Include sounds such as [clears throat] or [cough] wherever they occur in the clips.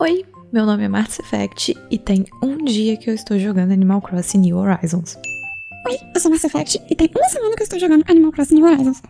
Oi, meu nome é Mars Effect e tem um dia que eu estou jogando Animal Crossing New Horizons. Oi, eu sou Mass Effect e tem uma semana que eu estou jogando Animal Crossing New Horizons.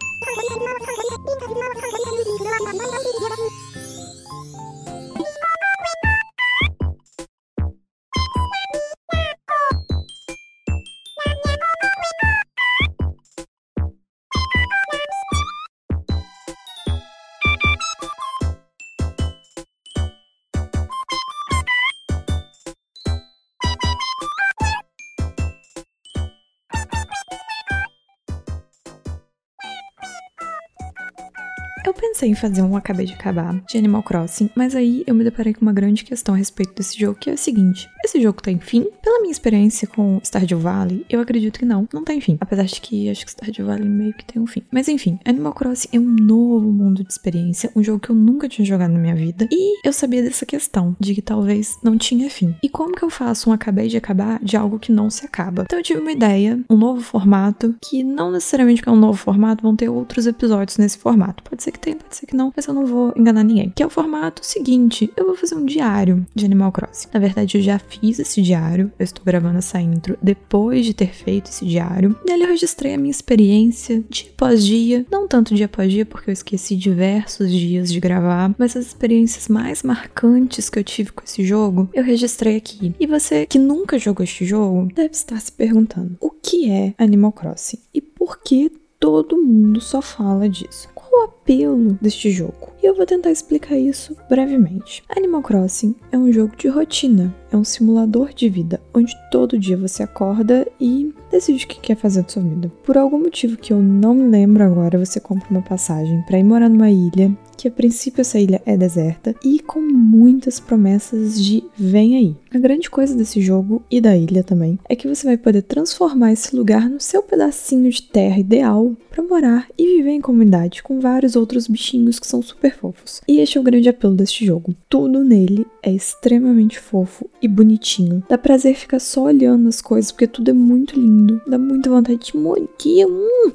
Pensei em fazer um Acabei de Acabar de Animal Crossing, mas aí eu me deparei com uma grande questão a respeito desse jogo, que é o seguinte: esse jogo tem fim? Pela minha experiência com Stardew Valley, eu acredito que não, não tem fim. Apesar de que acho que Stardew Valley meio que tem um fim. Mas enfim, Animal Crossing é um novo mundo de experiência, um jogo que eu nunca tinha jogado na minha vida, e eu sabia dessa questão, de que talvez não tinha fim. E como que eu faço um Acabei de Acabar de algo que não se acaba? Então eu tive uma ideia, um novo formato, que não necessariamente que é um novo formato, vão ter outros episódios nesse formato. Pode ser que tenha, ser que não, mas eu não vou enganar ninguém. Que é o formato seguinte: eu vou fazer um diário de Animal Crossing. Na verdade, eu já fiz esse diário, eu estou gravando essa intro depois de ter feito esse diário. Nele eu registrei a minha experiência dia após dia, não tanto dia após dia, porque eu esqueci diversos dias de gravar, mas as experiências mais marcantes que eu tive com esse jogo, eu registrei aqui. E você que nunca jogou este jogo, deve estar se perguntando: o que é Animal Crossing? E por que todo mundo só fala disso? Qual o apelo deste jogo? E eu vou tentar explicar isso brevemente. Animal Crossing é um jogo de rotina, é um simulador de vida, onde todo dia você acorda e decide o que quer fazer da sua vida. Por algum motivo que eu não me lembro agora, você compra uma passagem para ir morar numa ilha, que a princípio essa ilha é deserta e com muitas promessas de vem aí. A grande coisa desse jogo e da ilha também é que você vai poder transformar esse lugar no seu pedacinho de terra ideal para morar e viver em comunidade com vários outros bichinhos que são super fofos. E este é o grande apelo deste jogo. Tudo nele é extremamente fofo e bonitinho. Dá prazer ficar só olhando as coisas porque tudo é muito lindo. Dá muita vontade de morrer. Hum.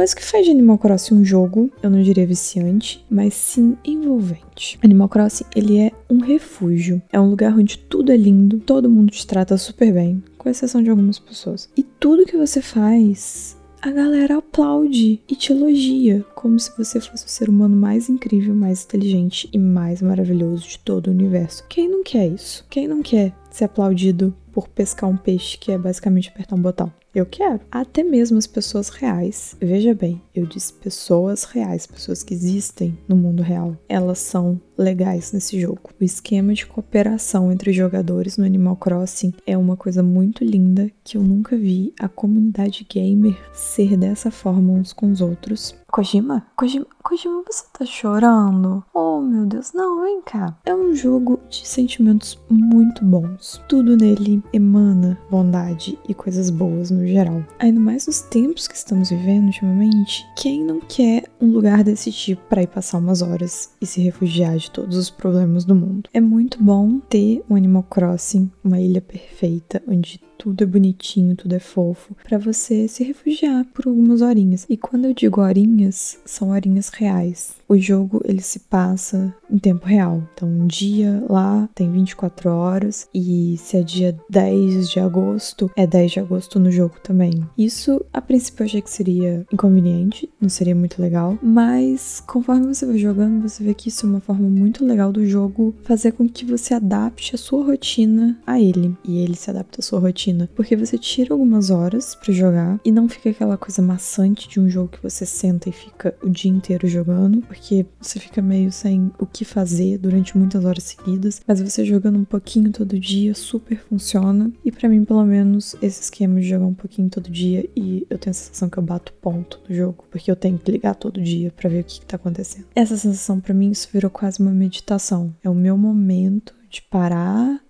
Mas o que faz de Animal Crossing um jogo, eu não diria viciante, mas sim envolvente. Animal Crossing, ele é um refúgio. É um lugar onde tudo é lindo, todo mundo te trata super bem, com exceção de algumas pessoas. E tudo que você faz a galera aplaude e te elogia, como se você fosse o ser humano mais incrível, mais inteligente e mais maravilhoso de todo o universo. Quem não quer isso? Quem não quer ser aplaudido por pescar um peixe que é basicamente apertar um botão? Eu quero. Até mesmo as pessoas reais, veja bem, eu disse pessoas reais, pessoas que existem no mundo real, elas são legais nesse jogo. O esquema de cooperação entre jogadores no Animal Crossing é uma coisa muito linda que eu nunca vi a comunidade gamer ser dessa forma uns com os outros. Kojima? Kojima, Kojima, você tá chorando? Oh, meu Deus, não, vem cá. É um jogo de sentimentos muito bons. Tudo nele emana bondade e coisas boas no geral. Ainda mais nos tempos que estamos vivendo ultimamente, quem não quer um lugar desse tipo para ir passar umas horas e se refugiar de todos os problemas do mundo? É muito bom ter um Animal Crossing, uma ilha perfeita, onde tudo é bonitinho, tudo é fofo, para você se refugiar por algumas horinhas. E quando eu digo horinhas, são horinhas reais. O jogo ele se passa em tempo real. Então, um dia lá tem 24 horas e se é dia 10 de agosto, é 10 de agosto no jogo também. Isso a princípio eu achei que seria inconveniente, não seria muito legal, mas conforme você vai jogando, você vê que isso é uma forma muito legal do jogo fazer com que você adapte a sua rotina a ele e ele se adapta à sua rotina, porque você tira algumas horas para jogar e não fica aquela coisa maçante de um jogo que você senta e fica o dia inteiro jogando, porque você fica meio sem o que fazer durante muitas horas seguidas, mas você jogando um pouquinho todo dia super funciona. E para mim, pelo menos, esse esquema de jogar um pouquinho todo dia e eu tenho a sensação que eu bato ponto no jogo, porque eu tenho que ligar todo dia para ver o que, que tá acontecendo. Essa sensação para mim isso virou quase uma meditação. É o meu momento de parar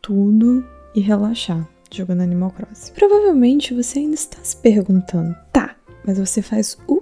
tudo e relaxar jogando Animal Crossing. Provavelmente você ainda está se perguntando, tá, mas você faz o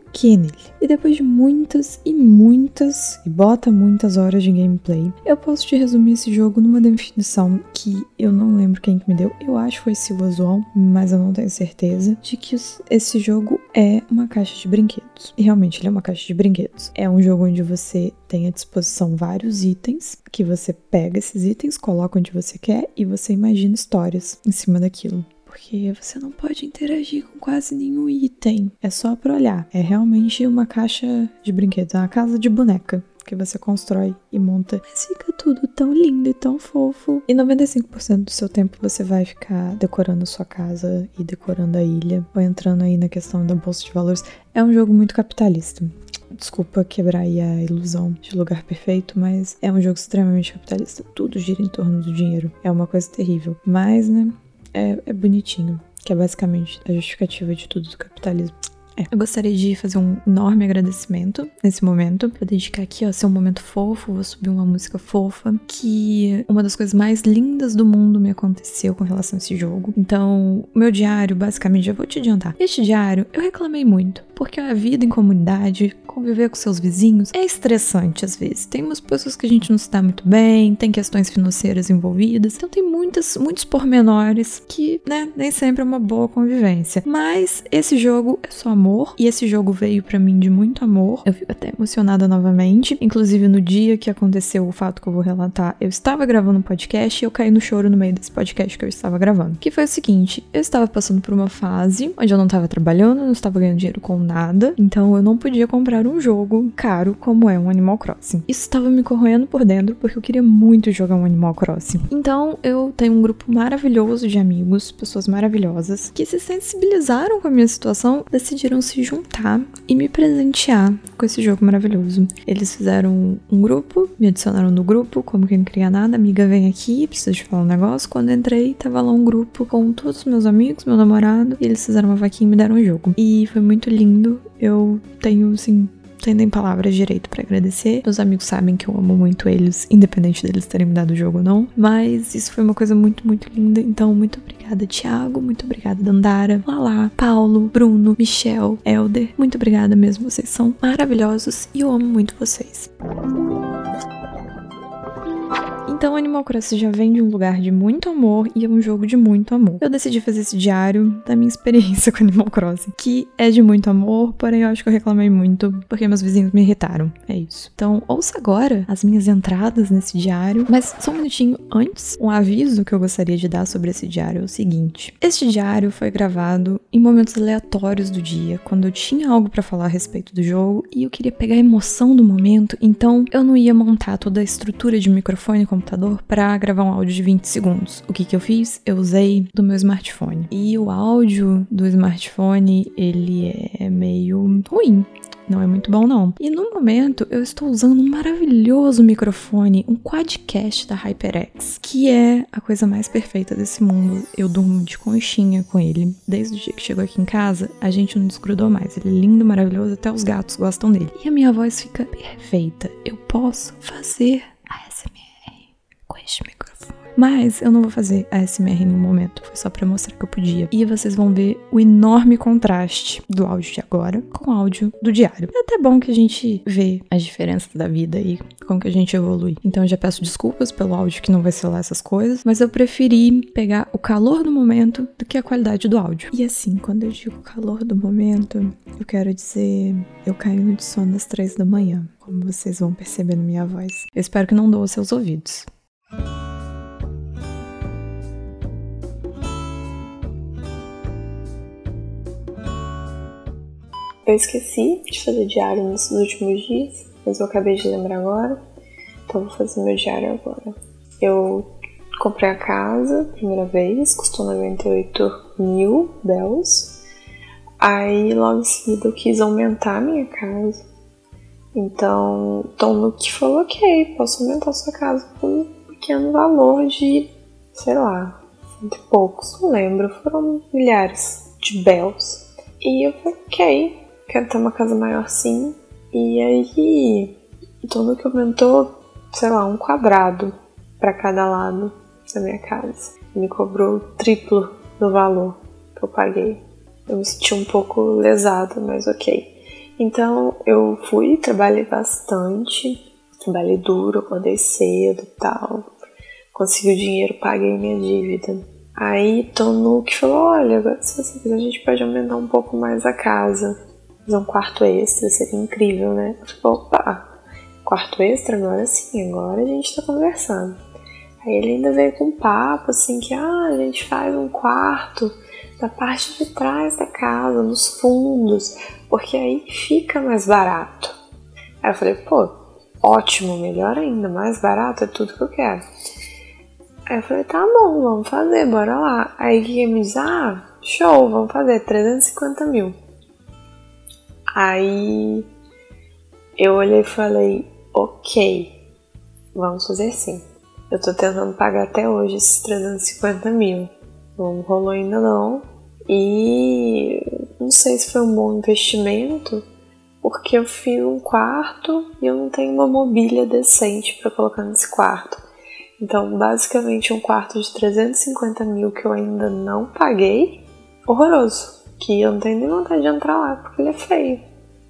nele. E depois de muitas e muitas, e bota muitas horas de gameplay, eu posso te resumir esse jogo numa definição que eu não lembro quem que me deu. Eu acho que foi Silvazual, mas eu não tenho certeza. De que esse jogo é uma caixa de brinquedos. E realmente ele é uma caixa de brinquedos. É um jogo onde você tem à disposição vários itens, que você pega esses itens, coloca onde você quer e você imagina histórias em cima daquilo porque você não pode interagir com quase nenhum item. É só para olhar. É realmente uma caixa de brinquedos, é uma casa de boneca que você constrói e monta. Mas fica tudo tão lindo e tão fofo. E 95% do seu tempo você vai ficar decorando sua casa e decorando a ilha, ou entrando aí na questão da bolsa de valores. É um jogo muito capitalista. Desculpa quebrar aí a ilusão de lugar perfeito, mas é um jogo extremamente capitalista. Tudo gira em torno do dinheiro. É uma coisa terrível. Mas, né, é, é bonitinho. Que é basicamente a justificativa de tudo do capitalismo. É. Eu gostaria de fazer um enorme agradecimento nesse momento. Vou dedicar aqui, ó, ser um momento fofo, vou subir uma música fofa. Que uma das coisas mais lindas do mundo me aconteceu com relação a esse jogo. Então, meu diário, basicamente, já vou te adiantar. Este diário, eu reclamei muito. Porque a vida em comunidade, conviver com seus vizinhos, é estressante às vezes. Tem umas pessoas que a gente não se dá muito bem, tem questões financeiras envolvidas. Então, tem muitas, muitos pormenores que, né, nem sempre é uma boa convivência. Mas esse jogo é só amor amor, e esse jogo veio para mim de muito amor. Eu fico até emocionada novamente. Inclusive, no dia que aconteceu o fato que eu vou relatar, eu estava gravando um podcast e eu caí no choro no meio desse podcast que eu estava gravando. Que foi o seguinte: eu estava passando por uma fase onde eu não estava trabalhando, não estava ganhando dinheiro com nada, então eu não podia comprar um jogo caro como é um Animal Crossing. Isso estava me corroendo por dentro porque eu queria muito jogar um Animal Crossing. Então eu tenho um grupo maravilhoso de amigos, pessoas maravilhosas, que se sensibilizaram com a minha situação, decidiram se juntar e me presentear com esse jogo maravilhoso. Eles fizeram um grupo, me adicionaram no grupo, como quem não queria nada, amiga vem aqui, preciso te falar um negócio. Quando entrei, tava lá um grupo com todos os meus amigos, meu namorado, e eles fizeram uma vaquinha e me deram um jogo. E foi muito lindo. Eu tenho, assim, tenho nem palavras direito para agradecer. Meus amigos sabem que eu amo muito eles, independente deles terem me dado o jogo ou não. Mas isso foi uma coisa muito, muito linda. Então, muito obrigada, Thiago. Muito obrigada, Dandara, Lala, Paulo, Bruno, Michel, Elder. Muito obrigada mesmo. Vocês são maravilhosos e eu amo muito vocês. Então Animal Crossing já vem de um lugar de muito amor e é um jogo de muito amor. Eu decidi fazer esse diário da minha [laughs] experiência com Animal Crossing, que é de muito amor, porém eu acho que eu reclamei muito porque meus vizinhos me irritaram. É isso. Então ouça agora as minhas entradas nesse diário, mas só um minutinho antes, um aviso que eu gostaria de dar sobre esse diário é o seguinte: este diário foi gravado em momentos aleatórios do dia, quando eu tinha algo para falar a respeito do jogo e eu queria pegar a emoção do momento, então eu não ia montar toda a estrutura de microfone como computador para gravar um áudio de 20 segundos. O que que eu fiz? Eu usei do meu smartphone. E o áudio do smartphone, ele é meio ruim não é muito bom não. E no momento eu estou usando um maravilhoso microfone, um quadcast da HyperX, que é a coisa mais perfeita desse mundo. Eu durmo de conchinha com ele. Desde o dia que chegou aqui em casa, a gente não desgrudou mais. Ele é lindo, maravilhoso, até os gatos gostam dele. E a minha voz fica perfeita. Eu posso fazer ASMR com este microfone. Mas eu não vou fazer ASMR no momento, foi só para mostrar que eu podia. E vocês vão ver o enorme contraste do áudio de agora com o áudio do diário. É até bom que a gente vê as diferenças da vida e como que a gente evolui. Então eu já peço desculpas pelo áudio que não vai ser lá essas coisas, mas eu preferi pegar o calor do momento do que a qualidade do áudio. E assim, quando eu digo calor do momento, eu quero dizer eu caindo de sono às três da manhã, como vocês vão perceber na minha voz. Eu espero que não doa seus ouvidos. Eu esqueci de fazer diário nesses últimos dias, mas eu acabei de lembrar agora, então vou fazer meu diário agora. Eu comprei a casa, primeira vez, custou 98 mil bells. Aí logo em seguida eu quis aumentar a minha casa. Então, Tom Nook falou, ok, posso aumentar a sua casa por pequeno valor de, sei lá, cento e poucos, não lembro, foram milhares de bells. E eu falei, ok, quero ter uma casa maior sim. E aí, tudo que aumentou, sei lá, um quadrado para cada lado da minha casa. Me cobrou o triplo do valor que eu paguei. Eu me senti um pouco lesada, mas ok. Então eu fui, trabalhei bastante, trabalhei duro, acordei cedo e tal. Consegui o dinheiro, paguei minha dívida. Aí Tonuque falou: Olha, agora se você quiser, a gente pode aumentar um pouco mais a casa. Fazer um quarto extra, seria incrível, né? Eu falei: opa, quarto extra? Agora sim, agora a gente tá conversando. Aí ele ainda veio com um papo assim: que ah, a gente faz um quarto da parte de trás da casa, nos fundos, porque aí fica mais barato. Aí eu falei: pô, ótimo, melhor ainda, mais barato é tudo que eu quero. Aí eu falei, tá bom, vamos fazer, bora lá. Aí ele me diz, ah, show, vamos fazer, 350 mil. Aí eu olhei e falei, ok, vamos fazer sim. Eu tô tentando pagar até hoje esses 350 mil. Não rolou ainda não. E não sei se foi um bom investimento, porque eu fiz um quarto e eu não tenho uma mobília decente para colocar nesse quarto. Então, basicamente, um quarto de 350 mil que eu ainda não paguei, horroroso. Que eu não tenho nem vontade de entrar lá, porque ele é feio.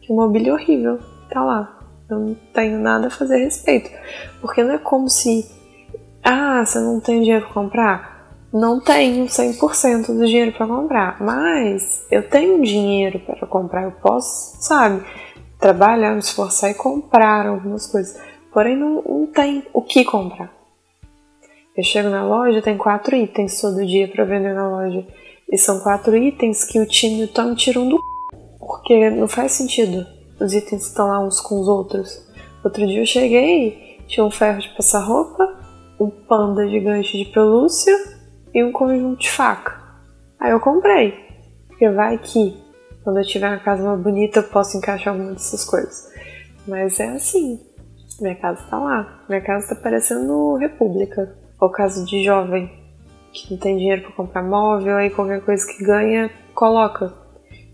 Que mobília horrível tá lá. Eu não tenho nada a fazer a respeito. Porque não é como se. Ah, você não tem dinheiro para comprar? Não tenho 100% do dinheiro para comprar. Mas eu tenho dinheiro para comprar. Eu posso, sabe? Trabalhar, me esforçar e comprar algumas coisas. Porém, não, não tem o que comprar. Eu chego na loja, tem quatro itens todo dia para vender na loja. E são quatro itens que o time do Tom tira um do porque não faz sentido os itens estão lá uns com os outros. Outro dia eu cheguei, tinha um ferro de passar roupa, um panda gigante de pelúcia e um conjunto de faca. Aí eu comprei, porque vai que quando eu tiver uma casa mais bonita eu posso encaixar alguma dessas coisas. Mas é assim, minha casa tá lá, minha casa tá parecendo República. Ou caso de jovem que não tem dinheiro para comprar móvel, aí qualquer coisa que ganha, coloca.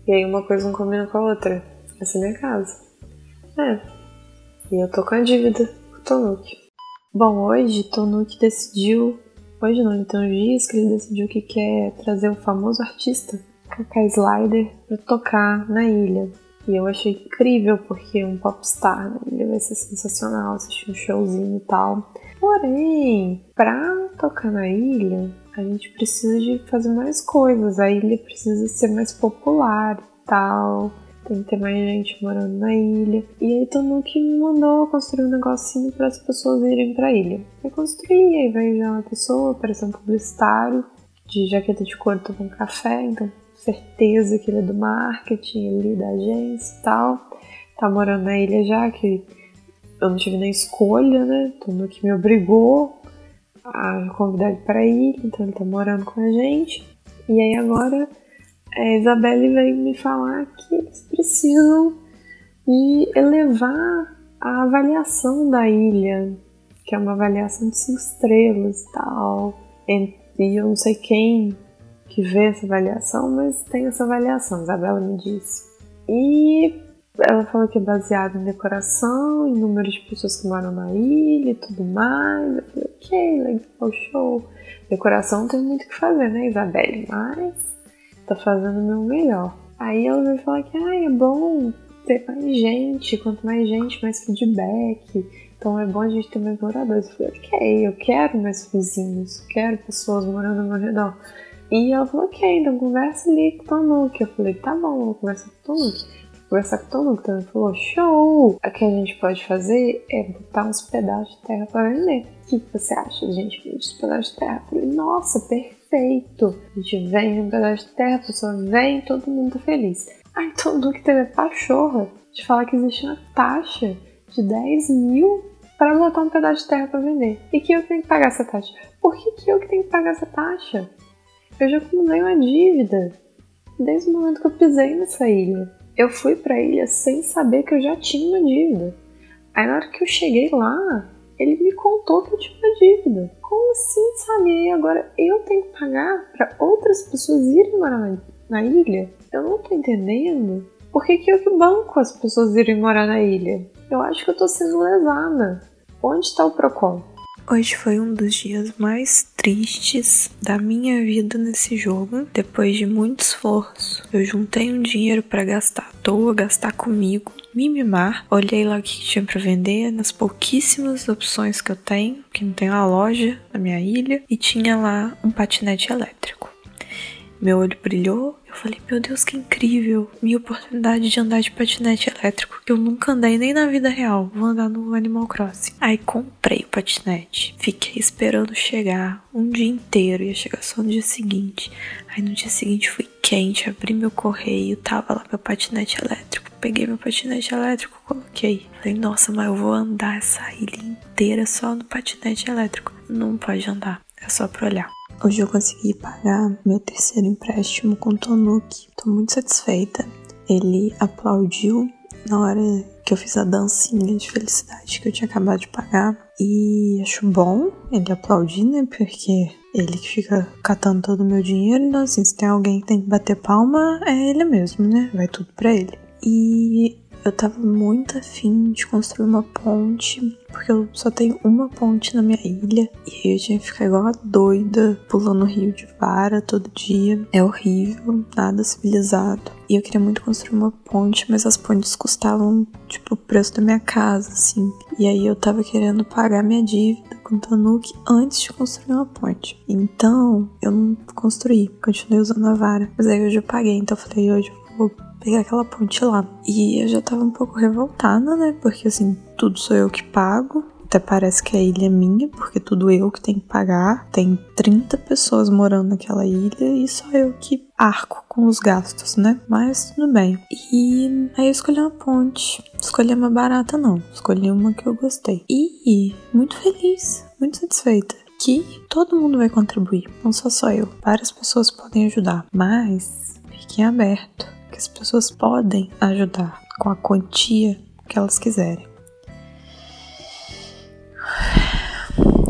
E aí uma coisa não combina com a outra. Essa é minha casa. É. E eu tô com a dívida com o. Bom, hoje Tonuki decidiu. Hoje não, então dias que ele decidiu que quer trazer o famoso artista Kaká Slider para tocar na ilha. E eu achei incrível, porque um popstar na ilha vai ser sensacional, assistir um showzinho e tal. Porém, para tocar na ilha, a gente precisa de fazer mais coisas. A ilha precisa ser mais popular e tal. Tem que ter mais gente morando na ilha. E aí Tanuki me mandou construir um negocinho para as pessoas irem para a ilha. Eu construí, aí veio já uma pessoa, apareceu um publicitário de jaqueta de couro tomando café, então certeza que ele é do marketing ali, da agência e tal. Tá morando na ilha já, que eu não tive nem escolha, né? Tudo que me obrigou a convidar ele para ir, então ele tá morando com a gente. E aí agora a Isabelle veio me falar que eles precisam de elevar a avaliação da ilha, que é uma avaliação de cinco estrelas e tal. E eu não sei quem que vê essa avaliação, mas tem essa avaliação, Isabela me disse. E ela falou que é baseado em decoração, em número de pessoas que moram na ilha e tudo mais. Eu falei, ok, legal, show. Decoração tem muito o que fazer, né, Isabelle? Mas tá fazendo o meu melhor. Aí ela veio falar que ah, é bom ter mais gente, quanto mais gente, mais feedback. Então é bom a gente ter mais moradores. Eu falei, ok, eu quero mais vizinhos, quero pessoas morando ao meu redor. E ela falou, ok, então conversa ali com o Tonuki. Eu falei, tá bom, vou conversar com o Tonuki conversar com todo mundo, então ele falou, show! O que a gente pode fazer é botar uns pedaços de terra para vender. O que você acha? Gente vende os pedaços de terra. Eu falei, nossa, perfeito! A gente vende um pedaço de terra, a pessoa vem, todo mundo tá feliz. Aí todo mundo que teve a pachorra de falar que existe uma taxa de 10 mil para botar um pedaço de terra para vender. E que eu tenho que pagar essa taxa? Por que, que eu que tenho que pagar essa taxa? Eu já acumulei uma dívida desde o momento que eu pisei nessa ilha eu fui para a ilha sem saber que eu já tinha uma dívida. Aí na hora que eu cheguei lá, ele me contou que eu tinha uma dívida. Como assim, sabe? E agora eu tenho que pagar para outras pessoas irem morar na, na, ilha? Eu não tô entendendo. Por que, que eu que banco as pessoas irem morar na ilha? Eu acho que eu tô sendo lesada. Onde está o PROCON? Hoje foi um dos dias mais tristes da minha vida nesse jogo. Depois de muito esforço, eu juntei um dinheiro para gastar à toa, gastar comigo, me mimar. Olhei lá o que tinha para vender nas pouquíssimas opções que eu tenho, que não tem uma loja na minha ilha, e tinha lá um patinete elétrico. Meu olho brilhou, eu falei, meu Deus, que incrível! Minha oportunidade de andar de patinete elétrico, que eu nunca andei nem na vida real. Vou andar no Animal Crossing. Aí comprei o patinete. Fiquei esperando chegar um dia inteiro, ia chegar só no dia seguinte. Aí no dia seguinte fui quente, abri meu correio, tava lá meu patinete elétrico. Peguei meu patinete elétrico, coloquei. Falei, nossa, mas eu vou andar essa ilha inteira só no patinete elétrico. Não pode andar, é só pra olhar. Hoje eu consegui pagar meu terceiro empréstimo com o Tonuki. Tô muito satisfeita. Ele aplaudiu na hora que eu fiz a dancinha de felicidade que eu tinha acabado de pagar. E acho bom ele aplaudir, né? Porque ele que fica catando todo o meu dinheiro. Então, assim, se tem alguém que tem que bater palma, é ele mesmo, né? Vai tudo pra ele. E eu tava muito afim de construir uma ponte, porque eu só tenho uma ponte na minha ilha. E aí eu tinha que ficar igual a doida, pulando o rio de vara todo dia. É horrível, nada civilizado. E eu queria muito construir uma ponte, mas as pontes custavam, tipo, o preço da minha casa, assim. E aí eu tava querendo pagar minha dívida com o Tanuki antes de construir uma ponte. Então, eu não construí, continuei usando a vara. Mas aí hoje eu paguei, então eu falei, hoje eu vou pegar aquela ponte lá. E eu já tava um pouco revoltada, né? Porque assim, tudo sou eu que pago. Até parece que a ilha é minha, porque tudo eu que tenho que pagar. Tem 30 pessoas morando naquela ilha e só eu que arco com os gastos, né? Mas tudo bem. E aí eu escolhi uma ponte. Escolhi uma barata, não. Escolhi uma que eu gostei. E muito feliz, muito satisfeita que todo mundo vai contribuir, não só só eu. Várias pessoas podem ajudar, mas fiquem aberto as pessoas podem ajudar com a quantia que elas quiserem.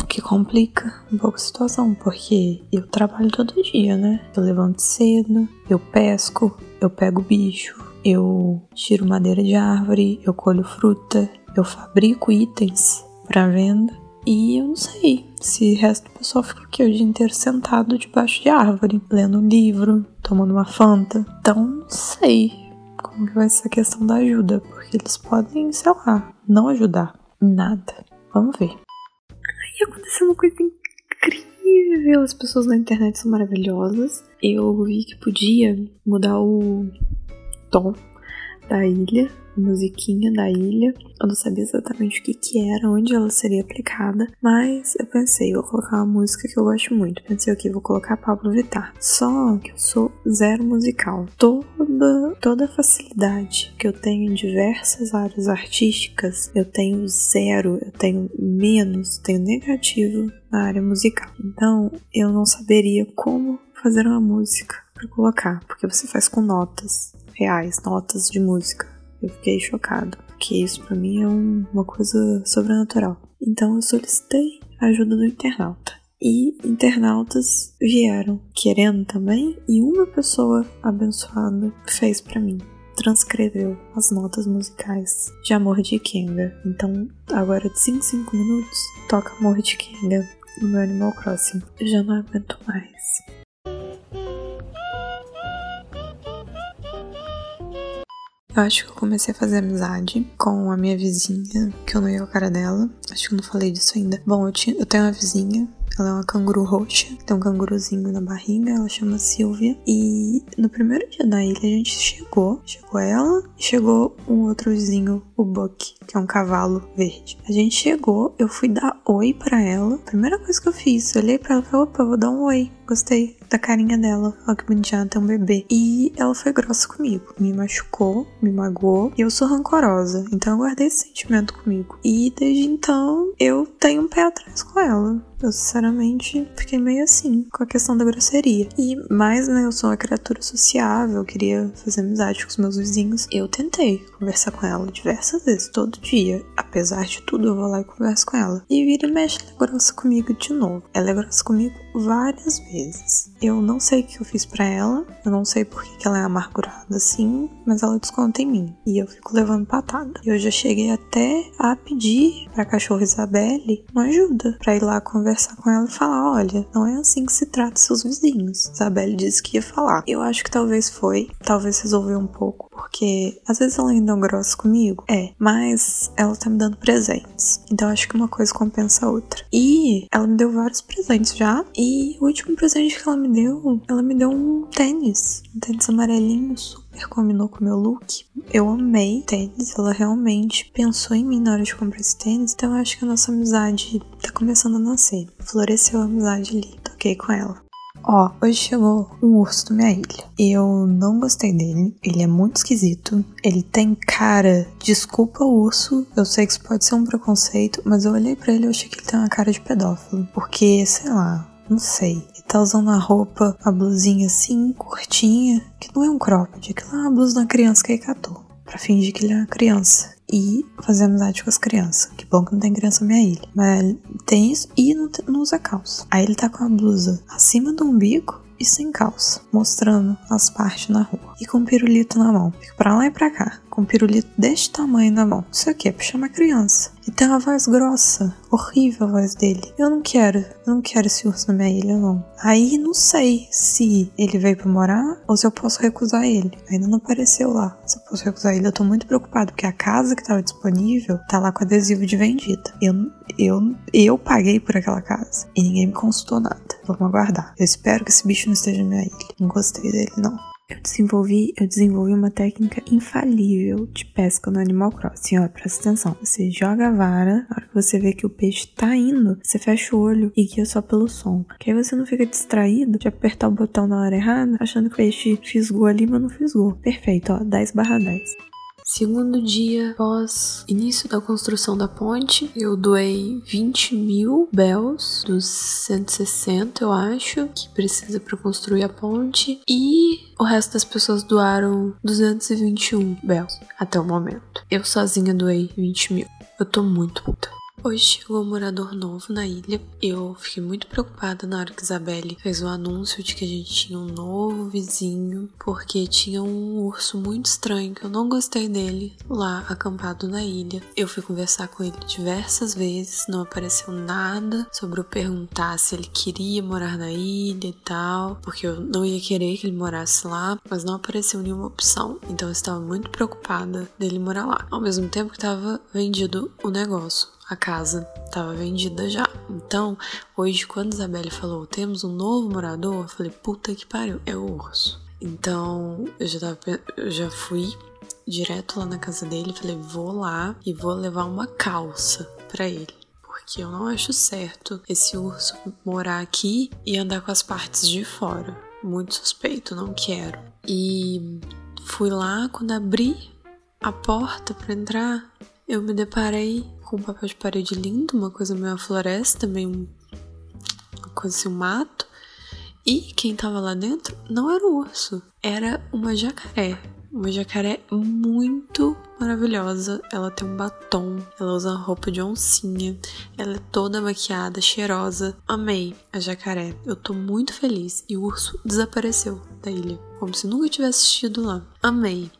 O que complica um pouco a situação, porque eu trabalho todo dia, né? Eu levanto cedo, eu pesco, eu pego bicho, eu tiro madeira de árvore, eu colho fruta, eu fabrico itens para venda e eu não sei se o resto do pessoal fica aqui o dia inteiro sentado debaixo de árvore, lendo um livro, tomando uma fanta. Então, não sei como que vai ser a questão da ajuda, porque eles podem, sei lá, não ajudar nada. Vamos ver. Aí aconteceu uma coisa incrível. As pessoas na internet são maravilhosas. Eu vi que podia mudar o tom da ilha musiquinha da ilha. Eu não sabia exatamente o que que era, onde ela seria aplicada, mas eu pensei, vou colocar uma música que eu gosto muito. Pensei, ok, vou colocar Pablo Vittar. Só que eu sou zero musical. Toda, toda facilidade que eu tenho em diversas áreas artísticas, eu tenho zero, eu tenho menos, tenho negativo na área musical. Então, eu não saberia como fazer uma música para colocar, porque você faz com notas reais, notas de música. Eu fiquei chocado, porque isso para mim é um, uma coisa sobrenatural. Então eu solicitei a ajuda do internauta. E internautas vieram querendo também, e uma pessoa abençoada fez para mim transcreveu as notas musicais de Amor de Kenga. Então, agora de 5 5 minutos, toca Amor de Kenga no meu Animal Crossing. Eu já não aguento mais. Eu acho que eu comecei a fazer amizade com a minha vizinha, que eu não ia com a cara dela. Acho que eu não falei disso ainda. Bom, eu, tinha, eu tenho uma vizinha ela é uma canguru roxa, tem um canguruzinho na barriga, ela chama Silvia. E no primeiro dia da ilha a gente chegou, chegou ela e chegou um outro vizinho, o Buck, que é um cavalo verde. A gente chegou, eu fui dar oi para ela. Primeira coisa que eu fiz, eu olhei para ela e falei, opa, vou dar um oi. Gostei da carinha dela. Olha que bonitinha, um bebê. E ela foi grossa comigo. Me machucou, me magoou. E eu sou rancorosa. Então eu guardei esse sentimento comigo. E desde então eu tenho um pé atrás com ela. Eu, sinceramente, fiquei meio assim com a questão da grosseria. E mais, né, eu sou uma criatura sociável, queria fazer amizade com os meus vizinhos. Eu tentei conversar com ela diversas vezes, todo dia. Apesar de tudo, eu vou lá e converso com ela. E vira e mexe, ela é grossa comigo de novo. Ela é grossa comigo várias vezes. Eu não sei o que eu fiz para ela, eu não sei por que ela é amargurada assim, mas ela desconta em mim e eu fico levando patada. Eu já cheguei até a pedir pra cachorra Isabelle uma ajuda, pra ir lá conversar com ela e falar: olha, não é assim que se trata seus vizinhos. Isabelle disse que ia falar. Eu acho que talvez foi, talvez resolveu um pouco, porque às vezes ela ainda é grossa comigo, é, mas ela tá me dando presentes. Então acho que uma coisa compensa a outra. E ela me deu vários presentes já, o último presente que ela me deu, ela me deu um tênis, um tênis amarelinho super combinou com o meu look. Eu amei tênis, ela realmente pensou em mim na hora de comprar esse tênis, então eu acho que a nossa amizade tá começando a nascer. Floresceu a amizade ali, toquei com ela. Ó, hoje chegou um urso da minha ilha. Eu não gostei dele. Ele é muito esquisito. Ele tem cara. Desculpa o urso. Eu sei que isso pode ser um preconceito, mas eu olhei para ele e achei que ele tem uma cara de pedófilo. Porque, sei lá, não sei. Ele tá usando a roupa, a blusinha assim, curtinha, que não é um cropped, é uma blusa da criança que ele catou. Pra fingir que ele é uma criança. E fazer amizade com as crianças. Que bom que não tem criança na minha ilha. Mas tem isso e não, não usa calça. Aí ele tá com a blusa acima do umbigo e sem calça, mostrando as partes na rua. E com um pirulito na mão. Fica pra lá e pra cá, com um pirulito deste tamanho na mão. Isso aqui é pra chamar criança. E tem uma voz grossa, horrível a voz dele. Eu não quero, eu não quero esse urso na minha ilha, não. Aí não sei se ele veio pra morar ou se eu posso recusar ele. Ainda não apareceu lá. Se eu posso recusar ele, eu tô muito preocupado, porque a casa que tava disponível tá lá com adesivo de vendida. Eu, eu, eu paguei por aquela casa e ninguém me consultou nada. Vamos aguardar. Eu espero que esse bicho não esteja na minha ilha. Não gostei dele, não. Eu desenvolvi, eu desenvolvi uma técnica infalível de pesca no Animal Crossing. Ó, presta atenção. Você joga a vara, na hora que você vê que o peixe tá indo, você fecha o olho e guia só pelo som. Que aí você não fica distraído de apertar o botão na hora errada, achando que o peixe fisgou ali, mas não fisgou. Perfeito, ó, 10 barra 10. Segundo dia após início da construção da ponte, eu doei 20 mil bells dos 160, eu acho, que precisa para construir a ponte, e o resto das pessoas doaram 221 bells até o momento. Eu sozinha doei 20 mil. Eu tô muito puta. Hoje chegou um morador novo na ilha. Eu fiquei muito preocupada na hora que Isabelle fez o anúncio de que a gente tinha um novo vizinho, porque tinha um urso muito estranho que eu não gostei dele lá acampado na ilha. Eu fui conversar com ele diversas vezes, não apareceu nada sobre eu perguntar se ele queria morar na ilha e tal, porque eu não ia querer que ele morasse lá, mas não apareceu nenhuma opção. Então eu estava muito preocupada dele morar lá. Ao mesmo tempo que estava vendido o negócio a casa estava vendida já. Então, hoje, quando Isabelle falou, temos um novo morador, eu falei, puta que pariu, é o urso. Então, eu já, tava, eu já fui direto lá na casa dele, falei, vou lá e vou levar uma calça para ele. Porque eu não acho certo esse urso morar aqui e andar com as partes de fora. Muito suspeito, não quero. E fui lá, quando abri a porta para entrar, eu me deparei com papel de parede lindo, uma coisa meio floresta, meio uma coisa assim, um mato. E quem tava lá dentro não era o urso, era uma jacaré. Uma jacaré muito maravilhosa. Ela tem um batom, ela usa roupa de oncinha, ela é toda maquiada, cheirosa. Amei a jacaré. Eu tô muito feliz. E o urso desapareceu da ilha, como se nunca tivesse assistido lá. Amei.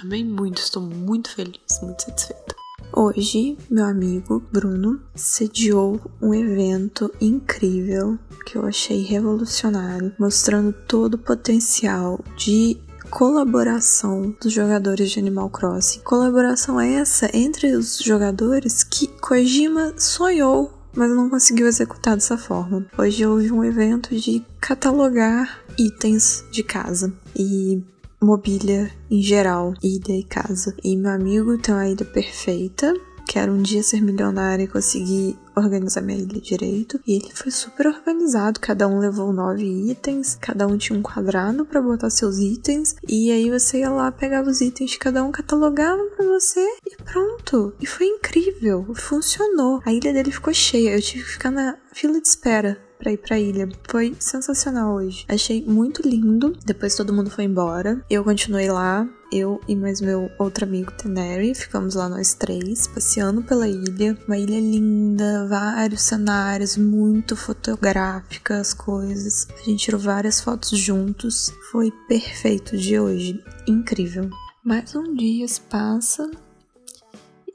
Amei muito, estou muito feliz, muito satisfeita. Hoje, meu amigo Bruno sediou um evento incrível que eu achei revolucionário, mostrando todo o potencial de colaboração dos jogadores de Animal Crossing. Colaboração essa entre os jogadores que Kojima sonhou mas não conseguiu executar dessa forma. Hoje houve um evento de catalogar itens de casa e mobília em geral, ilha e casa. E meu amigo tem uma ilha perfeita. Quero um dia ser milionário e conseguir organizar minha ilha direito. E ele foi super organizado, cada um levou nove itens, cada um tinha um quadrado para botar seus itens. E aí você ia lá, pegava os itens, cada um catalogava para você e pronto. E foi incrível, funcionou. A ilha dele ficou cheia, eu tive que ficar na fila de espera pra ir pra ilha. Foi sensacional hoje. Achei muito lindo. Depois todo mundo foi embora. Eu continuei lá. Eu e mais meu outro amigo, Teneri, ficamos lá nós três, passeando pela ilha. Uma ilha linda, vários cenários, muito fotográficas, coisas. A gente tirou várias fotos juntos. Foi perfeito dia hoje. Incrível. Mais um dia se passa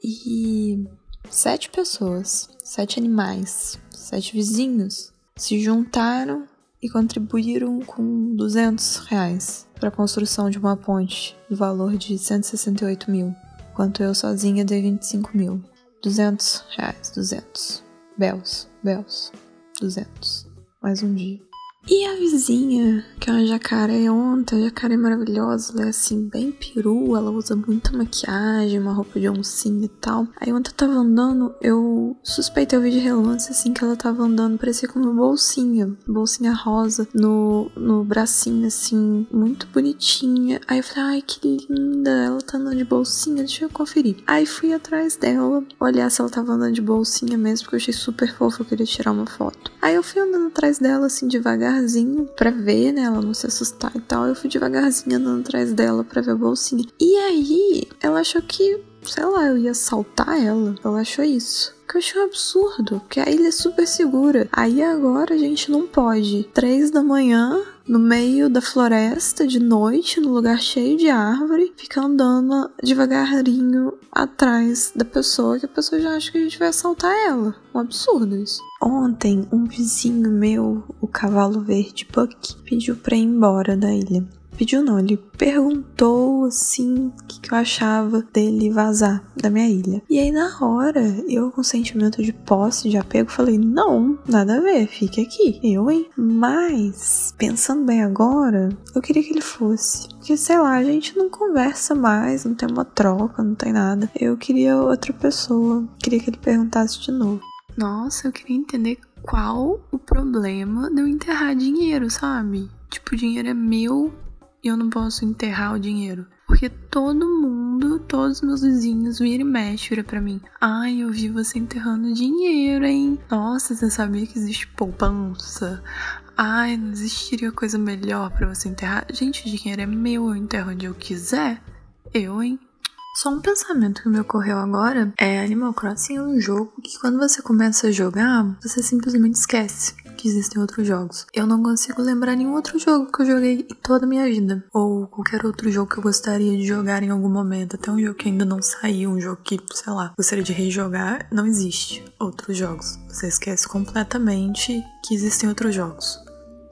e sete pessoas, sete animais, sete vizinhos se juntaram e contribuíram com 200 reais para a construção de uma ponte no valor de 168 mil, enquanto eu sozinha dei 25 mil. 200 reais, 200. Belos, belos, 200. Mais um dia. E a vizinha, que é uma jacareonta, a jacaré maravilhosa, ela é assim, bem peru, ela usa muita maquiagem, uma roupa de oncinha e tal. Aí ontem eu tava andando, eu suspeitei, eu vi de relance, assim, que ela tava andando, parecia com uma bolsinha, bolsinha rosa, no, no bracinho, assim, muito bonitinha. Aí eu falei, ai, que linda, ela tá andando de bolsinha, deixa eu conferir. Aí fui atrás dela, olhar se ela tava andando de bolsinha mesmo, porque eu achei super fofo, eu queria tirar uma foto. Aí eu fui andando atrás dela, assim, devagar devagarzinho para ver, né? Ela não se assustar e tal. Eu fui devagarzinho andando atrás dela para ver a bolsinha. E aí, ela achou que, sei lá, eu ia assaltar ela. Ela achou isso. Que eu achei um absurdo, porque a ilha é super segura. Aí agora a gente não pode. Três da manhã, no meio da floresta, de noite, no lugar cheio de árvore, ficar andando devagarinho atrás da pessoa, que a pessoa já acha que a gente vai assaltar ela. Um absurdo isso. Ontem, um vizinho meu, o cavalo verde Buck, pediu pra ir embora da ilha. Pediu não, ele perguntou assim o que, que, eu achava dele vazar da minha ilha. E aí na hora, eu com sentimento de posse, de apego, falei: não, nada a ver, fique aqui. Eu, hein? Mas, pensando bem agora, eu queria que ele fosse. Porque, sei lá, a gente não conversa mais, não tem uma troca, não tem nada. Eu queria outra pessoa, queria que ele perguntasse de novo. Nossa, eu queria entender qual o problema de eu enterrar dinheiro, sabe? Tipo, o dinheiro é meu e eu não posso enterrar o dinheiro. Porque todo mundo, todos meus vizinhos, vira e mexe, vira pra mim. Ai, eu vi você enterrando dinheiro, hein? Nossa, você sabia que existe poupança? Ai, não existiria coisa melhor para você enterrar? Gente, o dinheiro é meu, eu enterro onde eu quiser. Eu, hein? Só um pensamento que me ocorreu agora é Animal Crossing é um jogo que quando você começa a jogar, você simplesmente esquece que existem outros jogos. Eu não consigo lembrar nenhum outro jogo que eu joguei em toda a minha vida. Ou qualquer outro jogo que eu gostaria de jogar em algum momento. Até um jogo que ainda não saiu, um jogo que, sei lá, gostaria de rejogar. Não existe outros jogos. Você esquece completamente que existem outros jogos.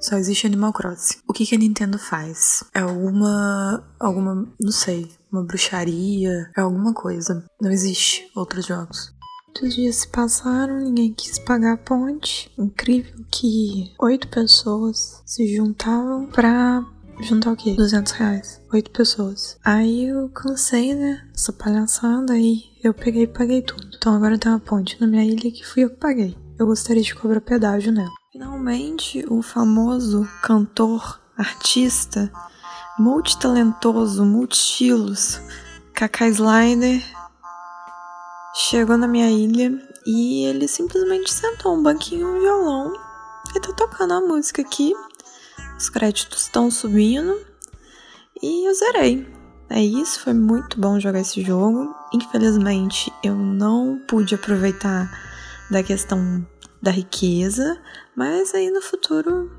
Só existe Animal Crossing. O que, que a Nintendo faz? É alguma. alguma. não sei uma bruxaria, é alguma coisa. Não existe outros jogos. Muitos dias se passaram, ninguém quis pagar a ponte. Incrível que oito pessoas se juntavam pra juntar o quê? 200 reais. Oito pessoas. Aí eu cansei, né? Essa palhaçada. Aí eu peguei e paguei tudo. Então agora tem uma ponte na minha ilha que fui eu que paguei. Eu gostaria de cobrar pedágio nela. Finalmente, o famoso cantor, artista, multitalentoso, multistilos, Kaká Slider chegou na minha ilha e ele simplesmente sentou um banquinho, um violão e tá tocando a música aqui. Os créditos estão subindo e eu zerei. É isso, foi muito bom jogar esse jogo. Infelizmente, eu não pude aproveitar da questão da riqueza, mas aí no futuro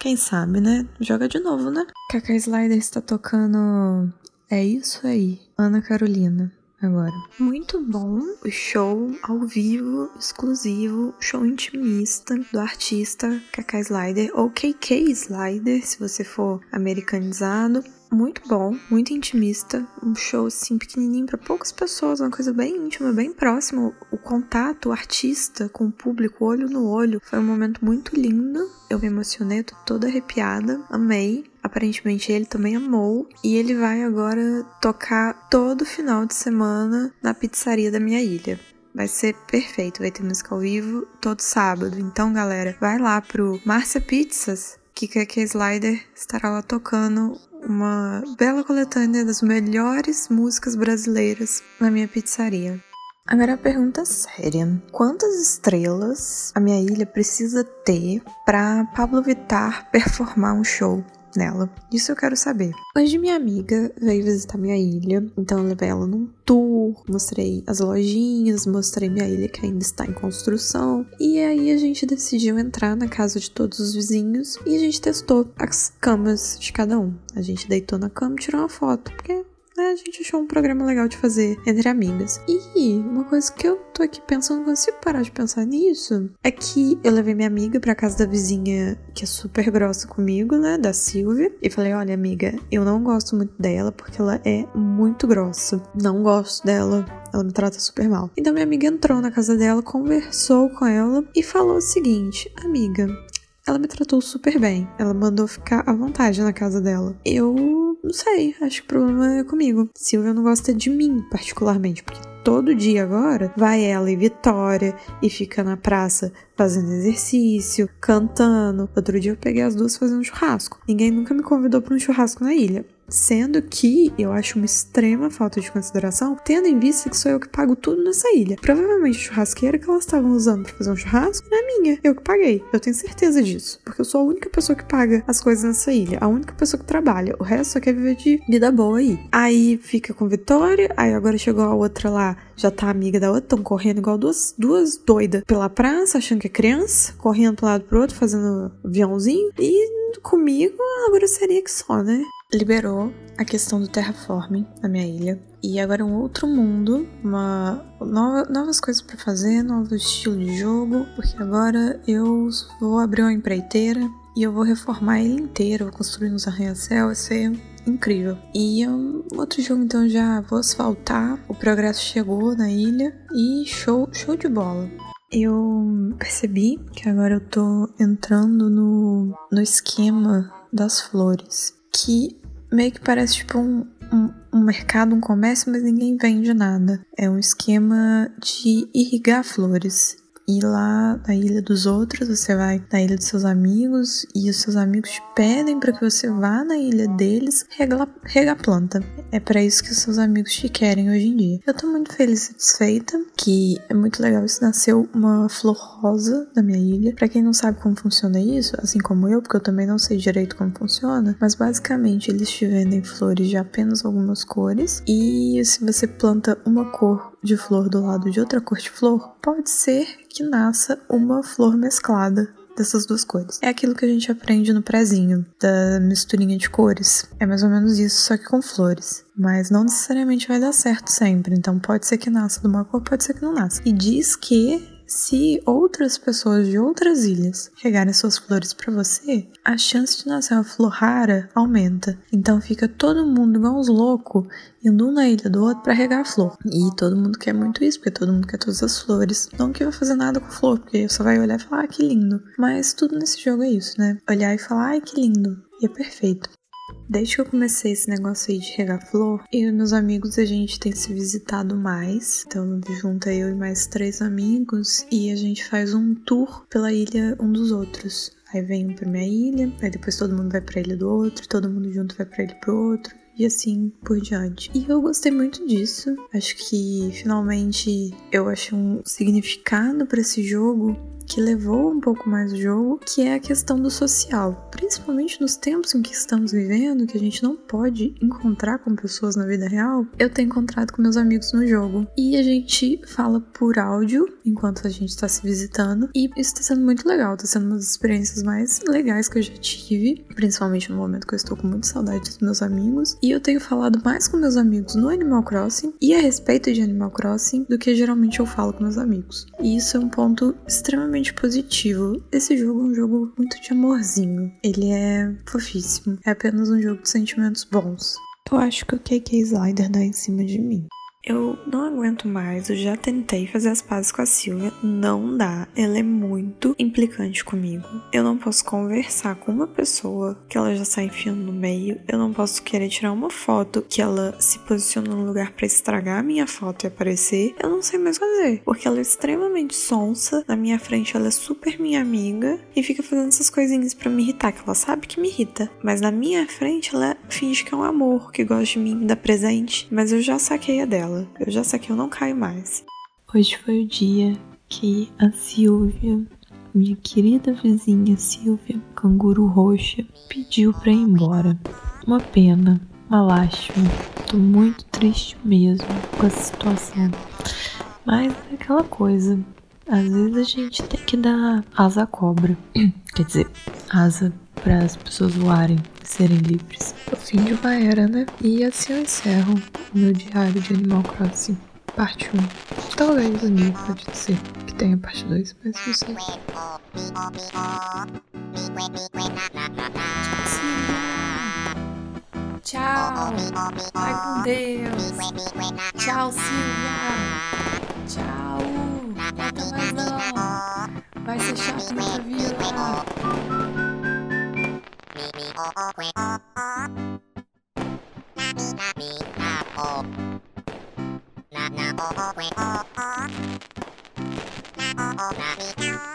quem sabe, né? Joga de novo, né? Kaká Slider está tocando. É isso aí, Ana Carolina. Agora. Muito bom o show ao vivo, exclusivo, show intimista do artista Kaká Slider, ou KK Slider, se você for americanizado muito bom, muito intimista, um show assim pequenininho para poucas pessoas, uma coisa bem íntima, bem próxima. O contato, o artista com o público, olho no olho, foi um momento muito lindo. Eu me emocionei, tô toda arrepiada, amei. Aparentemente ele também amou e ele vai agora tocar todo final de semana na pizzaria da minha ilha. Vai ser perfeito, vai ter música ao vivo todo sábado. Então, galera, vai lá pro Márcia Pizzas que Keke Slider estará lá tocando uma bela coletânea das melhores músicas brasileiras na minha pizzaria. Agora a pergunta séria: quantas estrelas a minha ilha precisa ter para Pablo Vittar performar um show? Nela. Isso eu quero saber. Hoje minha amiga veio visitar minha ilha, então eu levei ela num tour, mostrei as lojinhas, mostrei minha ilha que ainda está em construção. E aí a gente decidiu entrar na casa de todos os vizinhos e a gente testou as camas de cada um. A gente deitou na cama e tirou uma foto, porque a gente achou um programa legal de fazer entre amigas. E uma coisa que eu tô aqui pensando, não consigo parar de pensar nisso, é que eu levei minha amiga pra casa da vizinha que é super grossa comigo, né, da Silvia, e falei: olha, amiga, eu não gosto muito dela porque ela é muito grossa. Não gosto dela. Ela me trata super mal. Então minha amiga entrou na casa dela, conversou com ela e falou o seguinte: Amiga, ela me tratou super bem. Ela mandou ficar à vontade na casa dela. Eu não sei, acho que o problema é comigo. Silvia não gosta de mim, particularmente, porque todo dia agora vai ela e Vitória e fica na praça fazendo exercício, cantando. Outro dia eu peguei as duas fazendo churrasco. Ninguém nunca me convidou para um churrasco na ilha. Sendo que eu acho uma extrema falta de consideração, tendo em vista que sou eu que pago tudo nessa ilha. Provavelmente a churrasqueira que elas estavam usando para fazer um churrasco não é minha, eu que paguei. Eu tenho certeza disso, porque eu sou a única pessoa que paga as coisas nessa ilha, a única pessoa que trabalha. O resto só quer viver de vida boa aí. Aí fica com Vitória, aí agora chegou a outra lá, já tá amiga da outra, estão correndo igual duas, duas doidas pela praça, achando que é criança, correndo pro lado pro outro, fazendo aviãozinho. E comigo, agora seria que só, né? liberou a questão do terraforming na minha ilha. E agora é um outro mundo, uma nova, novas coisas para fazer, novo estilo de jogo, porque agora eu vou abrir uma empreiteira e eu vou reformar ele inteiro, vou construir uns arranha-céu, vai ser incrível. E um outro jogo então já vou asfaltar, o progresso chegou na ilha e show, show de bola. Eu percebi que agora eu tô entrando no, no esquema das flores, que meio que parece tipo um, um, um, mercado, um comércio, mas ninguém vende nada. É um esquema de irrigar flores. E lá na ilha dos outros, você vai na ilha dos seus amigos e os seus amigos te pedem para que você vá na ilha deles regar, regar planta. É para isso que os seus amigos te querem hoje em dia. Eu tô muito feliz e satisfeita, que é muito legal. Isso nasceu uma flor rosa na minha ilha. Para quem não sabe como funciona isso, assim como eu, porque eu também não sei direito como funciona, mas basicamente eles te vendem flores de apenas algumas cores e se você planta uma cor de flor do lado de outra cor de flor, pode ser que nasça uma flor mesclada dessas duas cores. É aquilo que a gente aprende no prezinho, da misturinha de cores. É mais ou menos isso, só que com flores. Mas não necessariamente vai dar certo sempre. Então pode ser que nasça de uma cor, pode ser que não nasça. E diz que se outras pessoas de outras ilhas regarem suas flores para você, a chance de nascer uma flor rara aumenta. Então fica todo mundo igual uns loucos indo um na ilha do outro para regar a flor. E todo mundo quer muito isso, porque todo mundo quer todas as flores. Não que vai fazer nada com flor, porque só vai olhar e falar, ah, que lindo. Mas tudo nesse jogo é isso, né? Olhar e falar, ai, que lindo. E é perfeito. Desde que eu comecei esse negócio aí de regar flor, eu e meus amigos a gente tem se visitado mais. Então junta eu e mais três amigos e a gente faz um tour pela ilha um dos outros. Aí vem um pra minha ilha, aí depois todo mundo vai pra ilha do outro, todo mundo junto vai pra ilha pro outro e assim por diante. E eu gostei muito disso. Acho que finalmente eu achei um significado para esse jogo que levou um pouco mais o jogo, que é a questão do social. Principalmente nos tempos em que estamos vivendo, que a gente não pode encontrar com pessoas na vida real, eu tenho encontrado com meus amigos no jogo. E a gente fala por áudio enquanto a gente tá se visitando. E isso tá sendo muito legal, tá sendo uma das experiências mais legais que eu já tive, principalmente no momento que eu estou com muita saudade dos meus amigos. E eu tenho falado mais com meus amigos no Animal Crossing e a respeito de Animal Crossing do que geralmente eu falo com meus amigos. E isso é um ponto extremamente extremamente positivo. Esse jogo é um jogo muito de amorzinho. Ele é fofíssimo. É apenas um jogo de sentimentos bons. Eu acho que o KK Slider dá em cima de mim. Eu não aguento mais, eu já tentei fazer as pazes com a Silvia, não dá. Ela é muito implicante comigo. Eu não posso conversar com uma pessoa que ela já sai enfiando no meio. Eu não posso querer tirar uma foto que ela se posiciona no lugar para estragar a minha foto e aparecer. Eu não sei mais fazer, porque ela é extremamente sonsa. Na minha frente ela é super minha amiga e fica fazendo essas coisinhas para me irritar, que ela sabe que me irrita. Mas na minha frente ela finge que é um amor, que gosta de mim, me dá presente, mas eu já saquei a dela dela. Eu já sei que eu não caio mais. Hoje foi o dia que a Silvia, minha querida vizinha Silvia, canguru roxa, pediu pra ir embora. Uma pena, uma lástima. Tô muito triste mesmo com essa situação. Mas é aquela coisa. Às vezes a gente tem que dar asa à cobra. [clears throat] Quer dizer, asa para as pessoas voarem serem livres. O fim de uma era, né? E assim eu encerro o meu diário de Animal Crossing, parte 1. Talvez um dia pode ser que tenha parte 2, mas não sei. Tchau. Vai com Deus. Tchau, Silvia. Tchau. Volta mais não. Vai ser chato na vila. 耳を声をなみなみなお。ななお声をなおなみな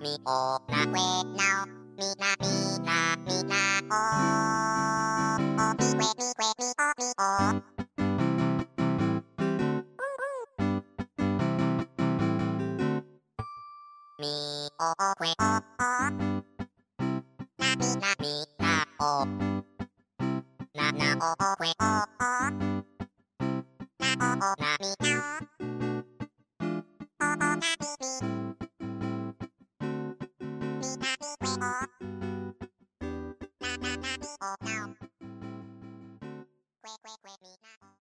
みおらうえなおみなみなみなおおみうえみうえみおみおみおうえお